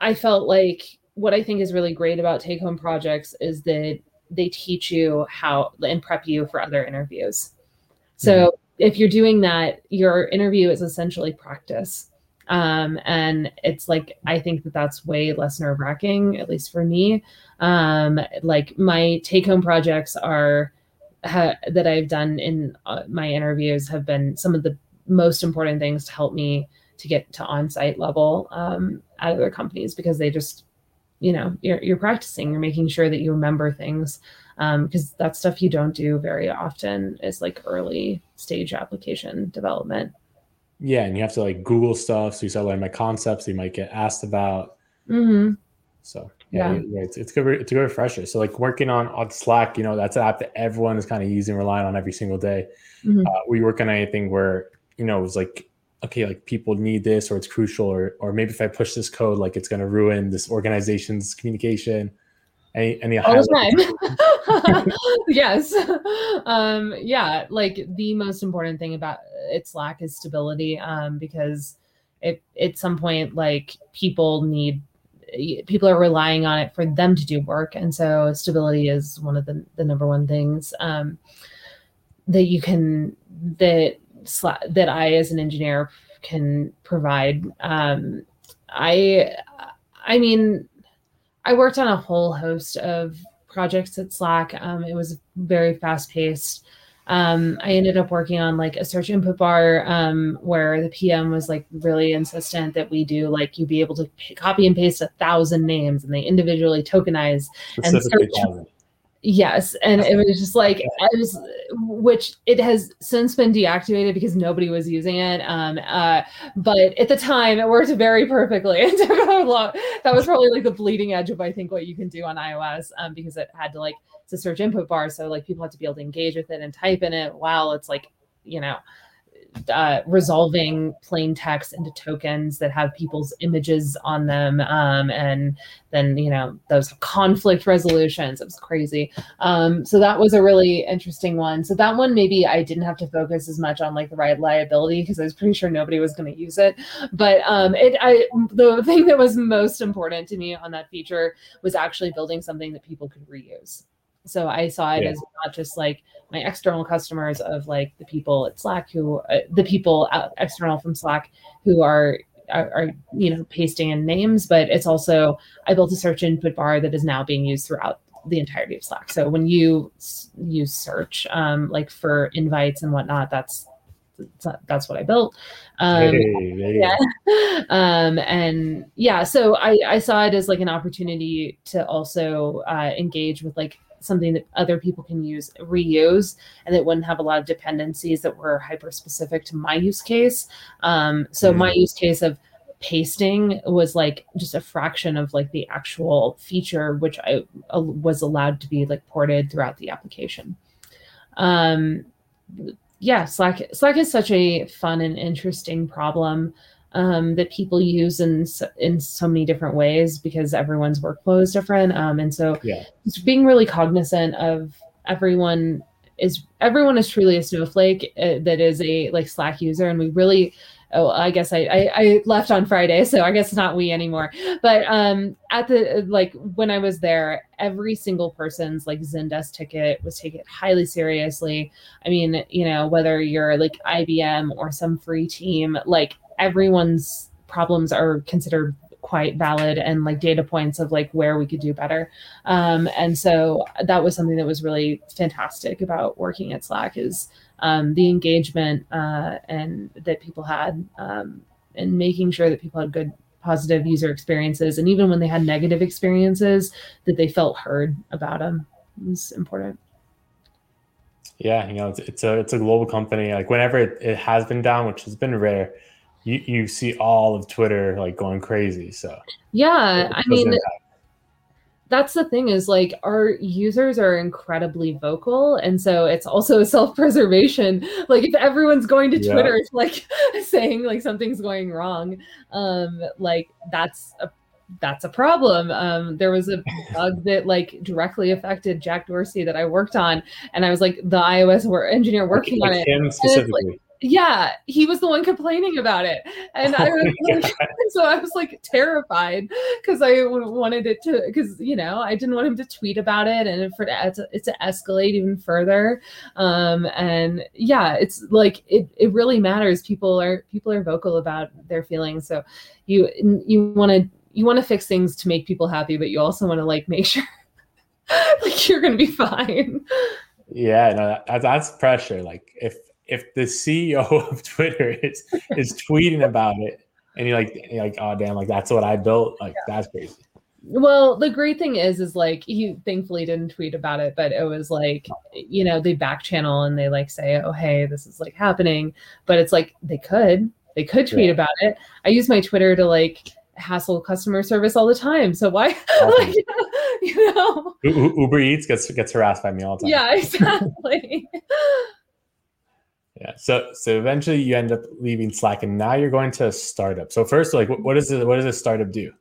i felt like what i think is really great about take home projects is that they teach you how and prep you for other interviews. So mm-hmm if you're doing that, your interview is essentially practice. Um, and it's like, I think that that's way less nerve wracking, at least for me. Um, like my take home projects are ha- that I've done in uh, my interviews have been some of the most important things to help me to get to on site level um, at other companies because they just, you know, you're, you're practicing, you're making sure that you remember things because um, that's stuff you don't do very often is like early stage application development. Yeah, and you have to like Google stuff, so you start learning my concepts you might get asked about. Mm-hmm. So yeah, yeah. yeah it's, it's good. It's a good refresher. So like working on on Slack, you know, that's an app that everyone is kind of using, relying on every single day. Mm-hmm. Uh, you working on anything where you know it was like okay, like people need this or it's crucial, or or maybe if I push this code, like it's going to ruin this organization's communication any any all the time. [LAUGHS] yes. Um, yeah, like the most important thing about its lack is stability. Um, because it at some point, like people need people are relying on it for them to do work, and so stability is one of the the number one things um, that you can that that I as an engineer can provide. Um, I I mean I worked on a whole host of projects at Slack. Um, it was very fast paced. Um, I ended up working on like a search input bar um, where the PM was like really insistent that we do like you be able to p- copy and paste a thousand names and they individually tokenize and search. Yes, and it was just like I was, which it has since been deactivated because nobody was using it. Um, uh, but at the time, it worked very perfectly. [LAUGHS] It took a lot. That was probably like the bleeding edge of I think what you can do on iOS, um, because it had to like it's a search input bar, so like people had to be able to engage with it and type in it while it's like you know uh, resolving plain text into tokens that have people's images on them um, and then you know those conflict resolutions. It was crazy. Um, so that was a really interesting one. So that one maybe i didn't have to focus as much on like the right liability because i was pretty sure nobody was going to use it. But um, it i the thing that was most important to me on that feature was actually building something that people could reuse so I saw it yeah. as not just like my external customers of like the people at Slack who uh, the people out, external from Slack who are, are, are you know pasting in names, but it's also I built a search input bar that is now being used throughout the entirety of Slack. So when you use search um, like for invites and whatnot, that's that's what I built. Um, hey, [LAUGHS] hey. Yeah. um, and yeah, so I, I saw it as like an opportunity to also uh, engage with like something that other people can use reuse and it wouldn't have a lot of dependencies that were hyper specific to my use case. Um, so mm-hmm. my use case of pasting was like just a fraction of like the actual feature which i uh, was allowed to be like ported throughout the application. Um yeah slack slack is such a fun and interesting problem um, that people use in in so many different ways because everyone's workflow is different. Um, and so, yeah. just being really cognizant of everyone is everyone is truly a snowflake uh, that is a like Slack user, and we really. Oh, I guess I, I, I left on Friday, so I guess it's not we anymore. But um, at the like when I was there, every single person's like Zendesk ticket was taken highly seriously. I mean, you know, whether you're like IBM or some free team, like everyone's problems are considered quite valid and like data points of like where we could do better. Um, and so that was something that was really fantastic about working at Slack is um, the engagement uh, and that people had um, and making sure that people had good positive user experiences. And even when they had negative experiences that they felt heard about them was important. Yeah you know it's, it's a it's a global company. Like whenever it, it has been down which has been rare you, you see all of twitter like going crazy so yeah i mean impact that's the thing is like our users are incredibly vocal and so it's also self-preservation [LAUGHS] like if everyone's going to twitter yeah. like [LAUGHS] saying like something's going wrong um like that's a that's a problem. Um, there was a [LAUGHS] bug that like directly affected Jack Dorsey that I worked on, and I was like the iOS engineer working like, on it. Him specifically. Yeah, he was the one complaining about it, and I was [LAUGHS] like, [LAUGHS] so I was like terrified because I wanted it to, because you know I didn't want him to tweet about it and for it to, it to escalate even further. Um, and yeah, it's like it it really matters. People are people are vocal about their feelings, so you you want to you want to fix things to make people happy, but you also want to like make [LAUGHS] sure like you're gonna be fine. Yeah, no, that, that's pressure. Like if if the CEO [LAUGHS] of Twitter is is tweeting about it and you're like you're like oh damn like that's what I built like yeah. that's crazy. Well, the great thing is is like he thankfully didn't tweet about it, but it was like you know they back channel and they like say oh hey this is like happening, but it's like they could they could tweet yeah. about it. I use my Twitter to like hassle customer service all the time. So why, [LAUGHS] like, [LAUGHS] you know, Uber Eats gets gets harassed by me all the time. Yeah, exactly. Yeah. So so eventually you end up leaving Slack and now you're going to a startup. So first, like what, it what does a startup do?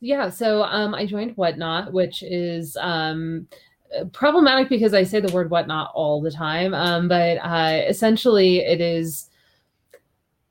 Yeah. So um I joined Whatnot, which is um problematic because I say the word whatnot all the time. Um, but uh essentially it is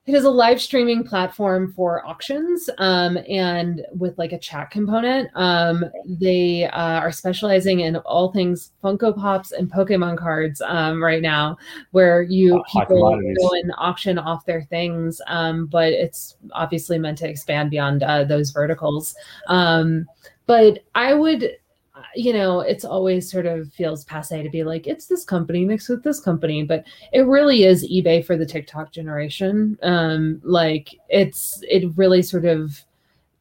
it is a live streaming platform for auctions um, and with like a chat component. Um, they uh, are specializing in all things Funko Pops and Pokemon cards um, right now, where you people go and auction off their things. Um, but it's obviously meant to expand beyond uh, those verticals. Um, but I would you know, it's always sort of feels passe to be like, it's this company mixed with this company, but it really is eBay for the TikTok generation. Um, like it's it really sort of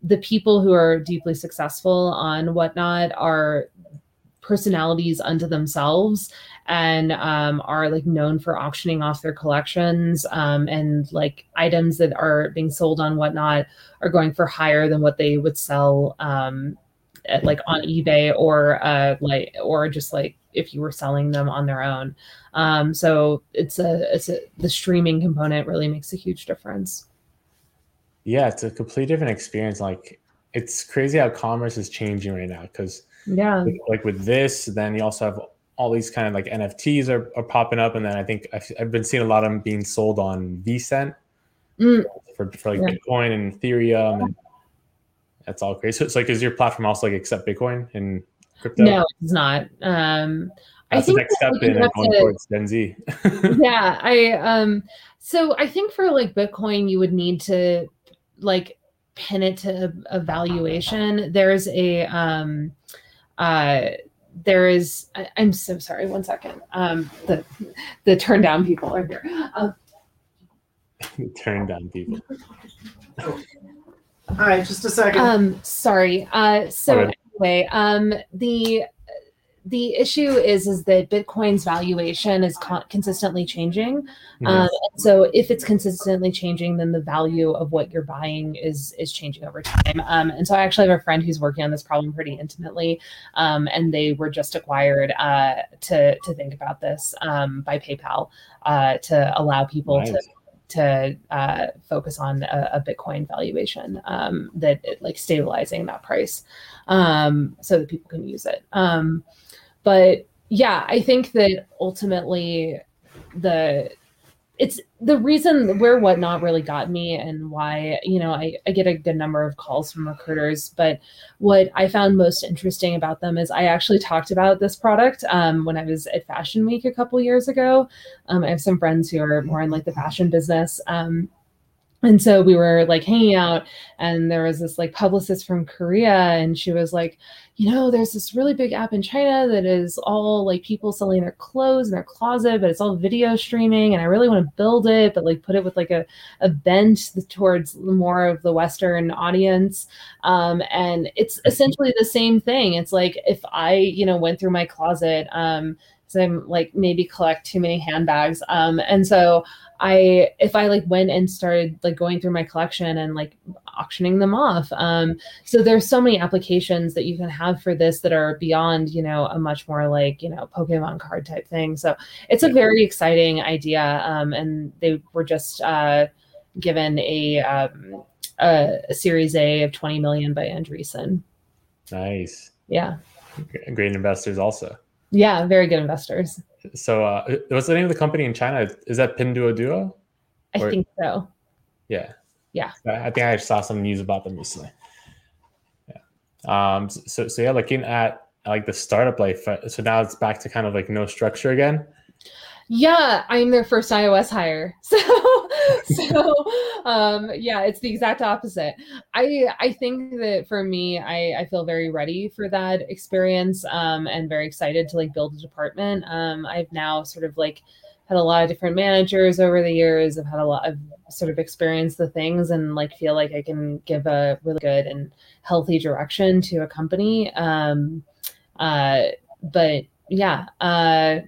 the people who are deeply successful on whatnot are personalities unto themselves and um, are like known for auctioning off their collections um, and like items that are being sold on whatnot are going for higher than what they would sell um, at, like on eBay or uh, like or just like if you were selling them on their own. Um, so it's a it's a the streaming component really makes a huge difference. Yeah, it's a completely different experience. Like it's crazy how commerce is changing right now because yeah, with, like with this, then you also have all these kind of like NFTs are, are popping up, and then I think I've, I've been seeing a lot of them being sold on VCent mm. for, for like yeah. Bitcoin and Ethereum and that's all crazy. So it's like, is your platform also like accept Bitcoin and crypto? No, it's not. Um, that's I think the next step in going to, towards Gen Z. [LAUGHS] yeah, I um, so I think for like Bitcoin, you would need to like pin it to a, a valuation. There's a um, uh, there is. I, am so sorry. One second. Um, the the turn down people are here. Um, [LAUGHS] turn down people. [LAUGHS] All right, just a second. Um, sorry. Uh, so right. anyway, um, the the issue is is that Bitcoin's valuation is con- consistently changing. Yes. Um, so if it's consistently changing, then the value of what you're buying is is changing over time. Um, and so I actually have a friend who's working on this problem pretty intimately, um, and they were just acquired uh, to to think about this um, by PayPal uh, to allow people nice. to to uh, focus on a, a Bitcoin valuation um, that it, like stabilizing that price um, so that people can use it. Um, but yeah, I think that ultimately the it's the reason where whatnot really got me and why you know I, I get a good number of calls from recruiters but what i found most interesting about them is i actually talked about this product um, when i was at fashion week a couple years ago. Um, i have some friends who are more in like the fashion business um, and so we were like hanging out and there was this like publicist from korea and she was like you know there's this really big app in china that is all like people selling their clothes in their closet but it's all video streaming and i really want to build it but like put it with like a, a bent towards more of the western audience. Um, and it's [LAUGHS] essentially the same thing. It's like if i you know went through my closet um, so I'm like maybe collect too many handbags. Um, and so I if I like went and started like going through my collection and like auctioning them off. Um, so there's so many applications that you can have for this that are beyond, you know, a much more like, you know, Pokemon card type thing. So it's a very exciting idea. Um, and they were just uh, given a, um, a, a Series A of 20 million by Andreessen. Nice. Yeah. Great investors also. Yeah, very good investors. So, uh, what's the name of the company in China? Is that Pinduoduo? I or, think so. Yeah. Yeah. I think I saw some news about them recently. Yeah. Um. So, so yeah, looking at like the startup life. Uh, so now it's back to kind of like no structure again. Yeah, I'm their first iOS hire. [LAUGHS] So, [LAUGHS] [LAUGHS] so um, yeah, it's the exact opposite. I I think that for me, I I feel very ready for that experience um, and very excited to like build a department. Um, I've now sort of like had a lot of different managers over the years. I've had a lot of sort of experienced the things and like feel like I can give a really good and healthy direction to a company. Um, uh, but yeah, uh,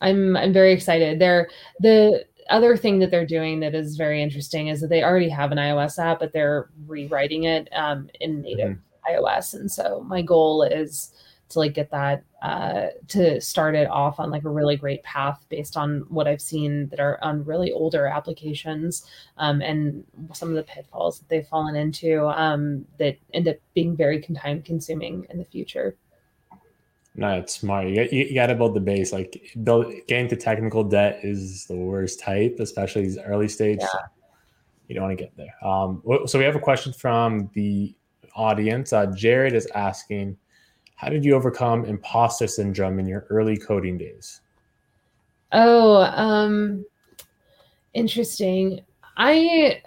I'm I'm very excited. They're the other thing that they're doing that is very interesting is that they already have an iOS app, but they're rewriting it um, in native mm-hmm. iOS. And so my goal is to like get that uh, to start it off on like a really great path based on what I've seen that are on really older applications um, and some of the pitfalls that they've fallen into um, that end up being very time consuming in the future. No, it's smart. You, you, you got to build the base. Like build getting to technical debt is the worst type, especially these early stage. Yeah. You don't want to get there. Um, so we have a question from the audience. Uh, Jared is asking, how did you overcome imposter syndrome in your early coding days? Oh, um, interesting. I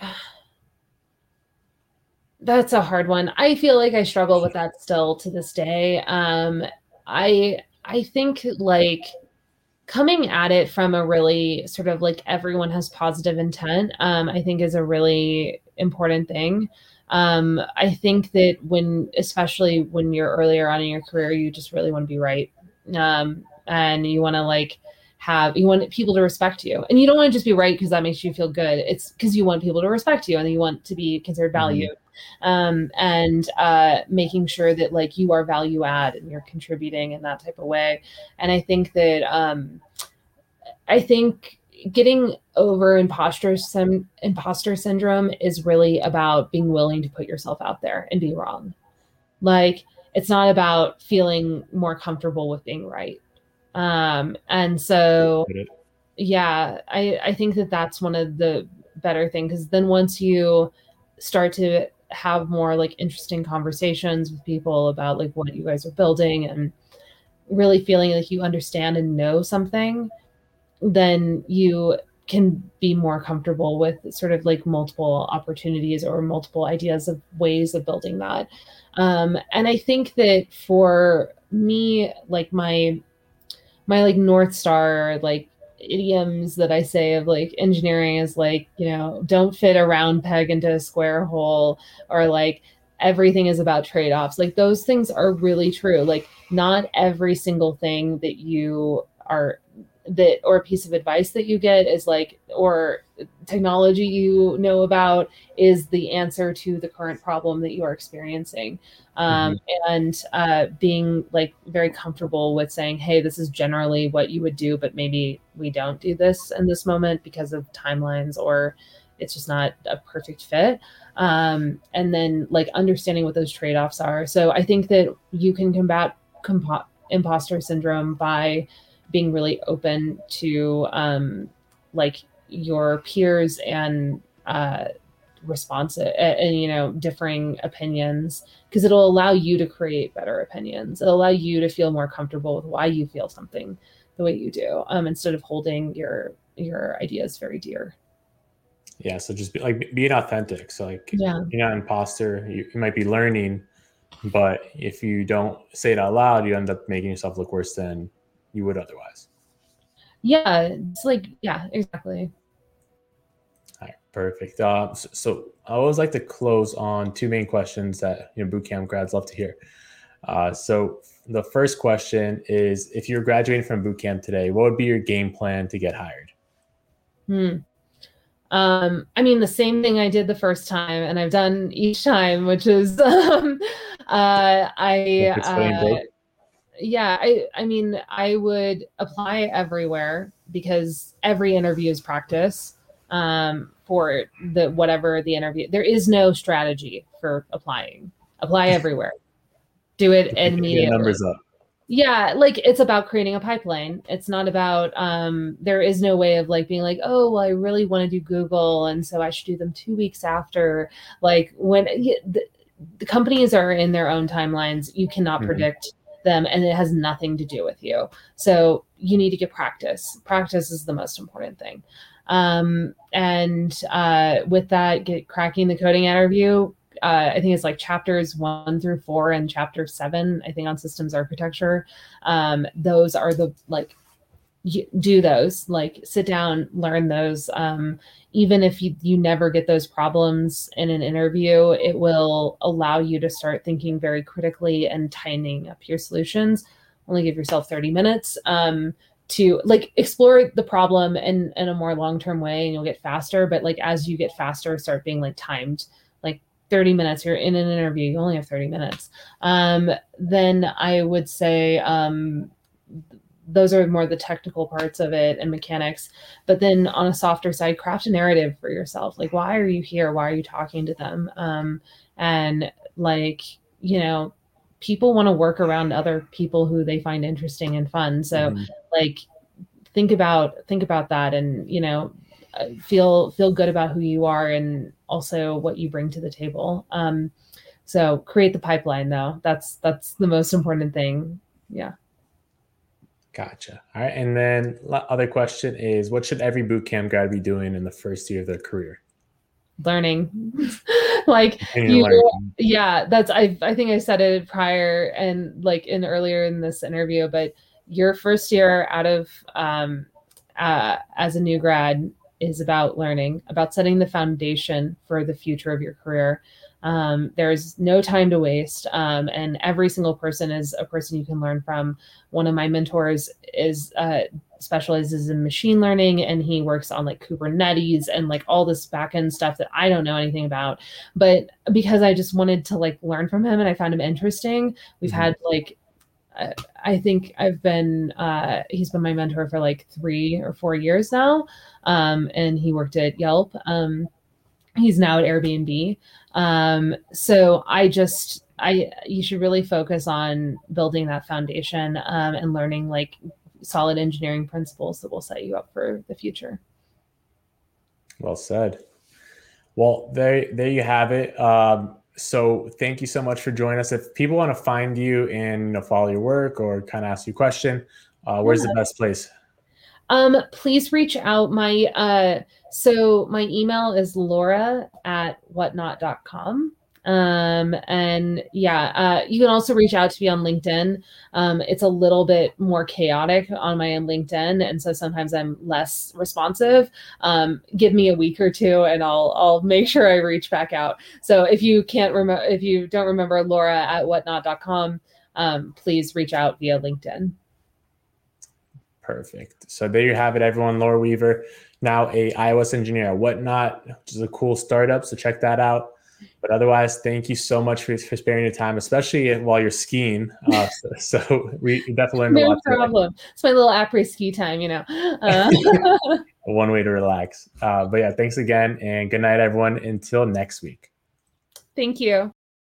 that's a hard one. I feel like I struggle with that still to this day. Um, I I think like coming at it from a really sort of like everyone has positive intent, um, I think is a really important thing. Um, I think that when, especially when you're earlier on in your career, you just really want to be right. Um, and you want to like have, you want people to respect you. And you don't want to just be right because that makes you feel good. It's because you want people to respect you and you want to be considered mm-hmm. valued. Mm-hmm um, and uh, making sure that like you are value add and you're contributing in that type of way. And I think that um, I think getting over imposter sim- imposter syndrome is really about being willing to put yourself out there and be wrong. Like it's not about feeling more comfortable with being right. Um, and so yeah, I, I think that that's one of the better things because then once you start to have more like interesting conversations with people about like what you guys are building and really feeling like you understand and know something, then you can be more comfortable with sort of like multiple opportunities or multiple ideas of ways of building that. Um, and I think that for me, like my my like north star, like idioms that I say of like engineering is like, you know, don't fit a round peg into a square hole or like everything is about trade-offs. Like those things are really true. Like not every single thing that you are that or a piece of advice that you get is like or technology you know about is the answer to the current problem that you are experiencing. Um, mm-hmm. and uh, being like very comfortable with saying hey this is generally what you would do but maybe we don't do this in this moment because of timelines or it's just not a perfect fit. Um, and then like understanding what those trade-offs are. So i think that you can combat compo- imposter syndrome by being really open to um, like your peers and uh, response and you know differing opinions because it'll allow you to create better opinions it'll allow you to feel more comfortable with why you feel something the way you do um, instead of holding your your ideas very dear Yeah, so just be, like being authentic. So like Yeah. you're not an imposter. You, you might be learning, but if you don't say it out loud, you end up making yourself look worse than you would otherwise. Yeah. It's like, yeah, exactly. All right, perfect. Uh, so, so I always like to close on two main questions that you know bootcamp grads love to hear. Uh, so the first question is: If you're graduating from bootcamp today, what would be your game plan to get hired? Hmm. Um, I mean, the same thing I did the first time, and I've done each time, which is, [LAUGHS] um, uh, I, If it's playing uh? Yeah, I, I mean, I would apply everywhere because every interview is practice um, for the whatever the interview. There is no strategy for applying. Apply [LAUGHS] everywhere. Do it immediately numbers up. yeah like it's about creating a pipeline it's not about um there is no way of like being like oh well i really want to do google and so i should do them two weeks after like when the, the companies are in their own timelines you cannot Mhm. predict them and it has nothing to do with you. So you need to get practice. Practice is the most important thing. Um and uh with that get cracking the coding interview uh, I think it's like chapters one through four and chapter seven, I think on systems architecture. Um, those are the like, do those, like sit down, learn those. Um, even if you, you never get those problems in an interview, it will allow you to start thinking very critically and tightening up your solutions. Only give yourself 30 minutes. Um, to like explore the problem in, in a more long-term way and you'll get faster but like as you get faster start being like timed like 30 minutes you're in an interview you only have 30 minutes um, then i would say um, those are more the technical parts of it and mechanics. But then on a softer side craft a narrative for yourself. Like why are you here? Why are you talking to them? Um, and like you know people want to work around other people who they find interesting and fun. So Mhm. like think about think about that and you know uh, feel feel good about who you are and also what you bring to the table. Um so create the pipeline though. That's that's the most important thing. Yeah Gotcha. All right, and then other question is: What should every bootcamp grad be doing in the first year of their career? learning [LAUGHS] like you learn. yeah that's i i think i said it prior and like in earlier in this interview but your first year out of um uh, as a new grad is about learning about setting the foundation for the future of your career um, there's no time to waste um, and every single person is a person you can learn from one of my mentors is uh, specializes in machine learning and he works on like kubernetes and like all this backend stuff that i don't know anything about but because i just wanted to like learn from him and i found him interesting we've Mhm. had like I- I think I've been uh, he's been my mentor for like three or four years now, um, and he worked at Yelp. Um, he's now at Airbnb. Um, so I just I you should really focus on building that foundation um, and learning like solid engineering principles that will set you up for the future. Well said. Well, there, there you have it. Um, so thank you so much for joining us. If people want to find you and you know, follow your work or kind of ask you a question, uh, where's the best place? Um, please reach out. My uh, so my email is laura at whatnot.com. Um, and yeah, uh, you can also reach out to me on LinkedIn. Um, it's a little bit more chaotic on my LinkedIn, and so sometimes I'm less responsive. Um, give me a week or two, and I'll I'll make sure I reach back out. So if you can't remember, if you don't remember Laura at whatnot.com, um, please reach out via LinkedIn. Perfect. So there you have it, everyone. Laura Weaver, now a iOS engineer at Whatnot, which is a cool startup. So check that out. But otherwise, thank you so much for, for sparing your time, especially while you're skiing. Uh, [LAUGHS] so, so we definitely learned a No lot. today. problem. It's my little après ski time, you know. [LAUGHS] Uh, One way to relax. Uh, but yeah, thanks again, and good night, everyone. Until next week. thank you.